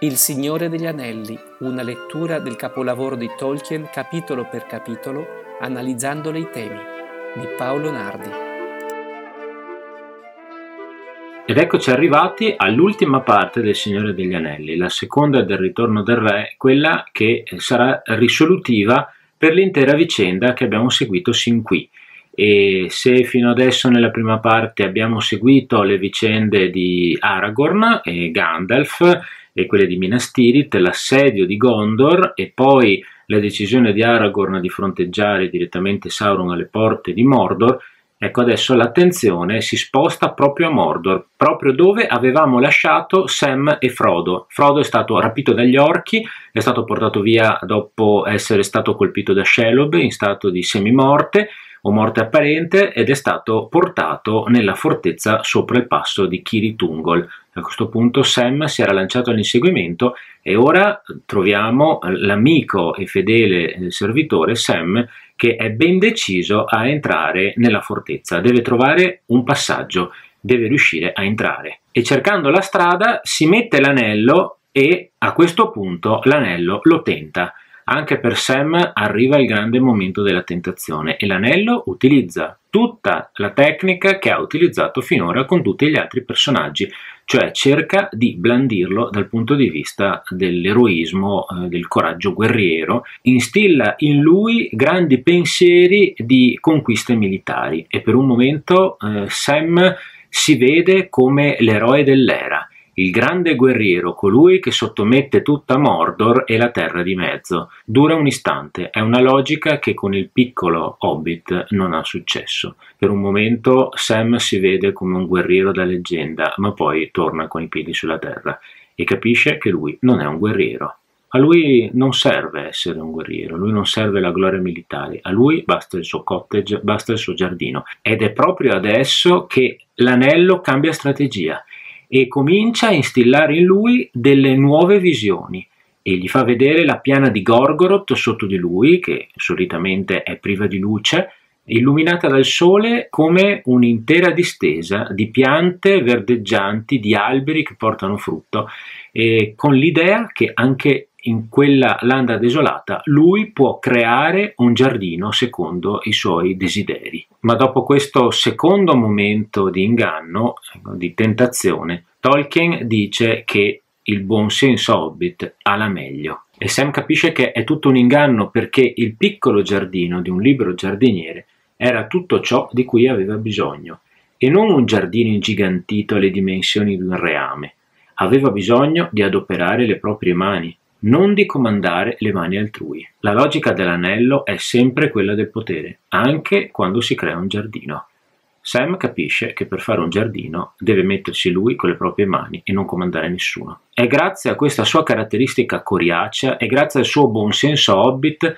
Il Signore degli Anelli, una lettura del capolavoro di Tolkien capitolo per capitolo, analizzandole i temi, di Paolo Nardi. Ed eccoci arrivati all'ultima parte del Signore degli Anelli, la seconda del ritorno del re, quella che sarà risolutiva per l'intera vicenda che abbiamo seguito sin qui. E se fino adesso nella prima parte abbiamo seguito le vicende di Aragorn e Gandalf e quelle di Minas Tirith, l'assedio di Gondor e poi la decisione di Aragorn di fronteggiare direttamente Sauron alle porte di Mordor, ecco adesso l'attenzione si sposta proprio a Mordor, proprio dove avevamo lasciato Sam e Frodo. Frodo è stato rapito dagli orchi, è stato portato via dopo essere stato colpito da Shelob in stato di semimorte o morte apparente ed è stato portato nella fortezza sopra il passo di Kiritungol. A questo punto Sam si era lanciato all'inseguimento e ora troviamo l'amico e fedele servitore Sam che è ben deciso a entrare nella fortezza, deve trovare un passaggio, deve riuscire a entrare. E cercando la strada si mette l'anello e a questo punto l'anello lo tenta. Anche per Sam arriva il grande momento della tentazione e l'anello utilizza tutta la tecnica che ha utilizzato finora con tutti gli altri personaggi, cioè cerca di blandirlo dal punto di vista dell'eroismo, eh, del coraggio guerriero, instilla in lui grandi pensieri di conquiste militari e per un momento eh, Sam si vede come l'eroe dell'era il grande guerriero, colui che sottomette tutta Mordor e la terra di mezzo. Dura un istante, è una logica che con il piccolo Hobbit non ha successo. Per un momento Sam si vede come un guerriero da leggenda, ma poi torna con i piedi sulla terra e capisce che lui non è un guerriero. A lui non serve essere un guerriero, a lui non serve la gloria militare, a lui basta il suo cottage, basta il suo giardino. Ed è proprio adesso che l'anello cambia strategia e comincia a instillare in lui delle nuove visioni e gli fa vedere la piana di Gorgoroth sotto di lui, che solitamente è priva di luce, illuminata dal sole come un'intera distesa di piante verdeggianti, di alberi che portano frutto, e con l'idea che anche in quella landa desolata lui può creare un giardino secondo i suoi desideri. Ma dopo questo secondo momento di inganno, di tentazione, Tolkien dice che il buon senso Hobbit ha la meglio. E Sam capisce che è tutto un inganno perché il piccolo giardino di un libero giardiniere era tutto ciò di cui aveva bisogno, e non un giardino ingigantito alle dimensioni di un reame. Aveva bisogno di adoperare le proprie mani, non di comandare le mani altrui. La logica dell'anello è sempre quella del potere, anche quando si crea un giardino. Sam capisce che per fare un giardino deve mettersi lui con le proprie mani e non comandare nessuno. È grazie a questa sua caratteristica coriacea e grazie al suo buon senso hobbit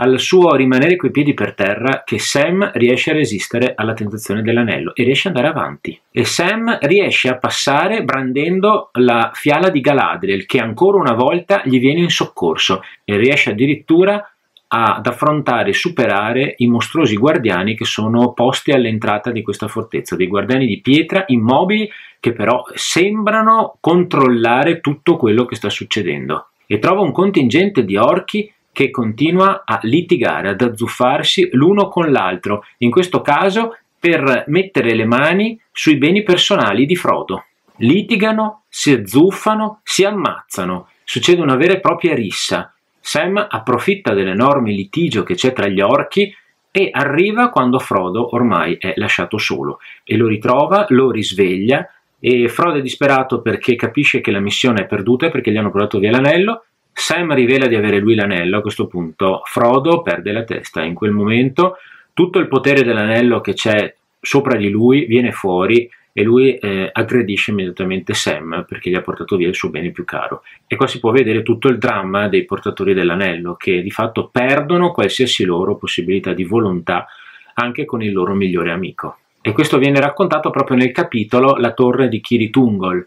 al suo rimanere coi piedi per terra che Sam riesce a resistere alla tentazione dell'anello e riesce ad andare avanti. E Sam riesce a passare brandendo la fiala di Galadriel che ancora una volta gli viene in soccorso e riesce addirittura ad affrontare e superare i mostruosi guardiani che sono posti all'entrata di questa fortezza, dei guardiani di pietra immobili che però sembrano controllare tutto quello che sta succedendo. E trova un contingente di orchi che continua a litigare, ad azzuffarsi l'uno con l'altro, in questo caso per mettere le mani sui beni personali di Frodo. Litigano, si azzuffano, si ammazzano, succede una vera e propria rissa. Sam approfitta dell'enorme litigio che c'è tra gli orchi e arriva quando Frodo ormai è lasciato solo e lo ritrova, lo risveglia e Frodo è disperato perché capisce che la missione è perduta perché gli hanno portato via l'anello Sam rivela di avere lui l'anello, a questo punto Frodo perde la testa, in quel momento tutto il potere dell'anello che c'è sopra di lui viene fuori e lui eh, aggredisce immediatamente Sam perché gli ha portato via il suo bene più caro. E qua si può vedere tutto il dramma dei portatori dell'anello che di fatto perdono qualsiasi loro possibilità di volontà anche con il loro migliore amico. E questo viene raccontato proprio nel capitolo La torre di Kiritungol,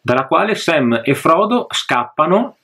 dalla quale Sam e Frodo scappano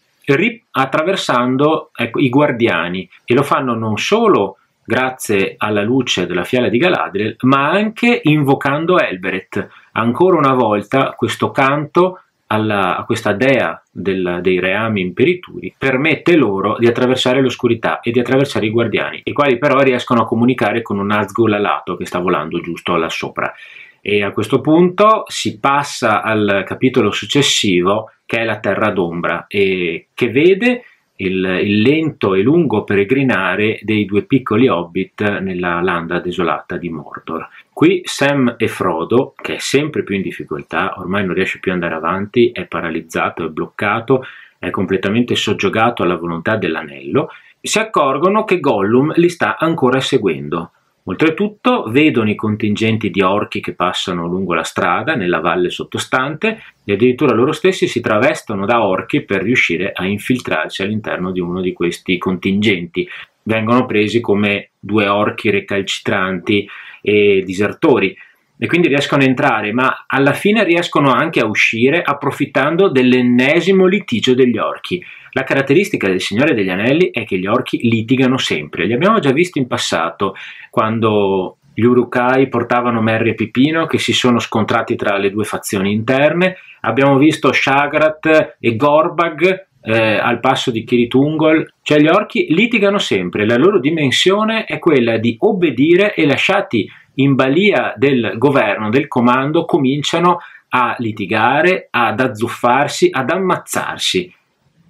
attraversando ecco, i guardiani e lo fanno non solo grazie alla luce della fiala di Galadriel, ma anche invocando Elberet. Ancora una volta questo canto alla, a questa dea del, dei reami imperituri permette loro di attraversare l'oscurità e di attraversare i guardiani, i quali però riescono a comunicare con un Nazgul alato che sta volando giusto là sopra. E a questo punto si passa al capitolo successivo che è la Terra d'Ombra e che vede il, il, lento e lungo peregrinare dei due piccoli hobbit nella landa desolata di Mordor. Qui Sam e Frodo, che è sempre più in difficoltà, ormai non riesce più ad andare avanti, è paralizzato, è bloccato, è completamente soggiogato alla volontà dell'anello, si accorgono che Gollum li sta ancora seguendo. Oltretutto vedono i contingenti di orchi che passano lungo la strada nella valle sottostante e addirittura loro stessi si travestono da orchi per riuscire a infiltrarsi all'interno di uno di questi contingenti. Vengono presi come due orchi recalcitranti e disertori e quindi riescono a entrare, ma alla fine riescono anche a uscire approfittando dell'ennesimo litigio degli orchi. La caratteristica del Signore degli Anelli è che gli orchi litigano sempre, li abbiamo già visti in passato, quando gli Urukai portavano Merry e Pipino che si sono scontrati tra le due fazioni interne, abbiamo visto Shagrat e Gorbag eh, al passo di Kiritungol, cioè gli orchi litigano sempre, la loro dimensione è quella di obbedire e lasciati in balia del governo, del comando, cominciano a litigare, ad azzuffarsi, ad ammazzarsi.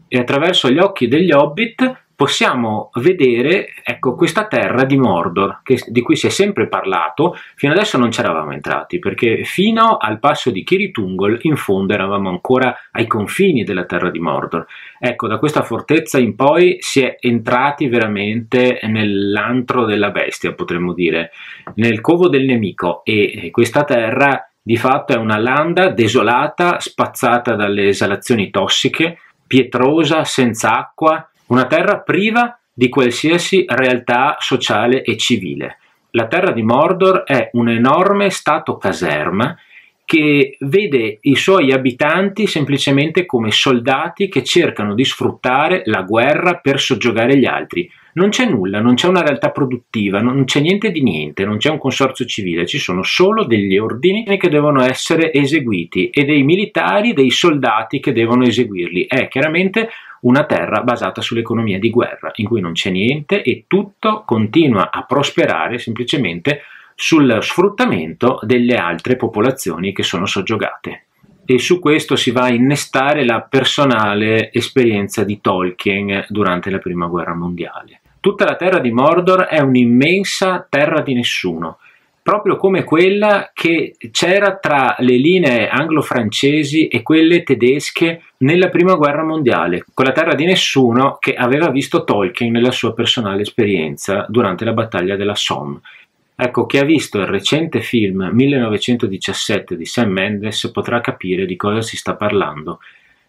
E attraverso gli occhi degli hobbit possiamo vedere ecco, questa terra di Mordor che, di cui si è sempre parlato, fino adesso non ci eravamo entrati perché fino al passo di Kiritungol in fondo eravamo ancora ai confini della terra di Mordor. Ecco, da questa fortezza in poi si è entrati veramente nell'antro della bestia, potremmo dire, nel covo del nemico e questa terra di fatto è una landa desolata, spazzata dalle esalazioni tossiche, pietrosa, senza acqua, una terra priva di qualsiasi realtà sociale e civile. La terra di Mordor è un enorme stato caserma che vede i suoi abitanti semplicemente come soldati che cercano di sfruttare la guerra per soggiogare gli altri. Non c'è nulla, non c'è una realtà produttiva, non c'è niente di niente, non c'è un consorzio civile, ci sono solo degli ordini che devono essere eseguiti e dei militari, dei soldati che devono eseguirli. È chiaramente una terra basata sull'economia di guerra, in cui non c'è niente e tutto continua a prosperare semplicemente sul sfruttamento delle altre popolazioni che sono soggiogate. E su questo si va a innestare la personale esperienza di Tolkien durante la Prima Guerra Mondiale. Tutta la terra di Mordor è un'immensa terra di nessuno, proprio come quella che c'era tra le linee anglo-francesi e quelle tedesche nella prima guerra mondiale, quella terra di nessuno che aveva visto Tolkien nella sua personale esperienza durante la battaglia della Somme. Ecco, chi ha visto il recente film 1917 di Sam Mendes potrà capire di cosa si sta parlando.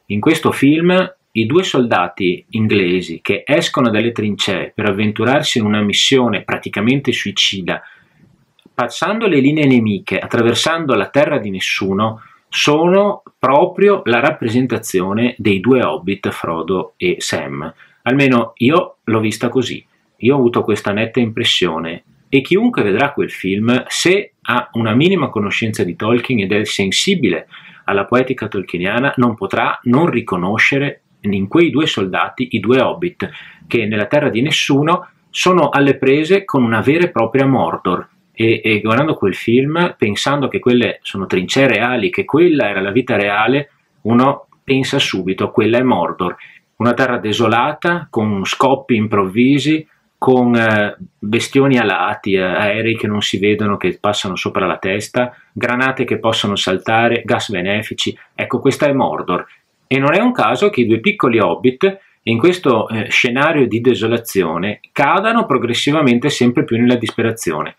In questo film i due soldati inglesi che escono dalle trincee per avventurarsi in una missione praticamente suicida passando le linee nemiche, attraversando la terra di nessuno, sono proprio la rappresentazione dei due hobbit, Frodo e Sam. Almeno io l'ho vista così. Io ho avuto questa netta impressione e chiunque vedrà quel film, se ha una minima conoscenza di Tolkien ed è sensibile alla poetica tolkieniana, non potrà non riconoscere in quei due soldati i due hobbit che nella terra di nessuno sono alle prese con una vera e propria Mordor, e, e guardando quel film, pensando che quelle sono trincee reali, che quella era la vita reale, uno pensa subito, quella è Mordor, una terra desolata, con scoppi improvvisi, con eh, bestioni alati, eh, aerei che non si vedono, che passano sopra la testa, granate che possono saltare, gas benefici. Ecco, questa è Mordor. E non è un caso che i due piccoli hobbit, in questo eh, scenario di desolazione, cadano progressivamente sempre più nella disperazione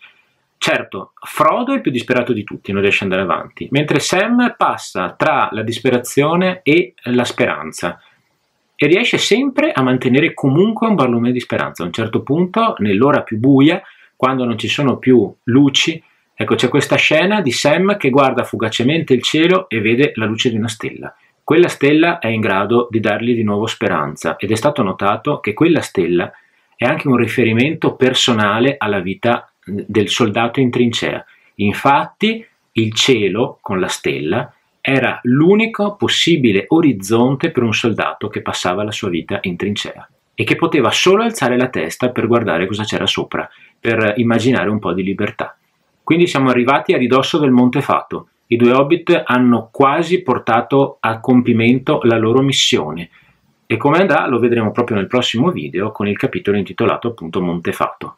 Certo, Frodo è il più disperato di tutti, non riesce ad andare avanti, mentre Sam passa tra la disperazione e la speranza e riesce sempre a mantenere comunque un barlume di speranza. A un certo punto, nell'ora più buia, quando non ci sono più luci, ecco c'è questa scena di Sam che guarda fugacemente il cielo e vede la luce di una stella. Quella stella è in grado di dargli di nuovo speranza ed è stato notato che quella stella è anche un riferimento personale alla vita del soldato in trincea. Infatti il cielo con la stella era l'unico possibile orizzonte per un soldato che passava la sua vita in trincea e che poteva solo alzare la testa per guardare cosa c'era sopra, per immaginare un po' di libertà. Quindi siamo arrivati a ridosso del Monte Fato. I due hobbit hanno quasi portato a compimento la loro missione. E come andrà lo vedremo proprio nel prossimo video con il capitolo intitolato appunto Monte Fato.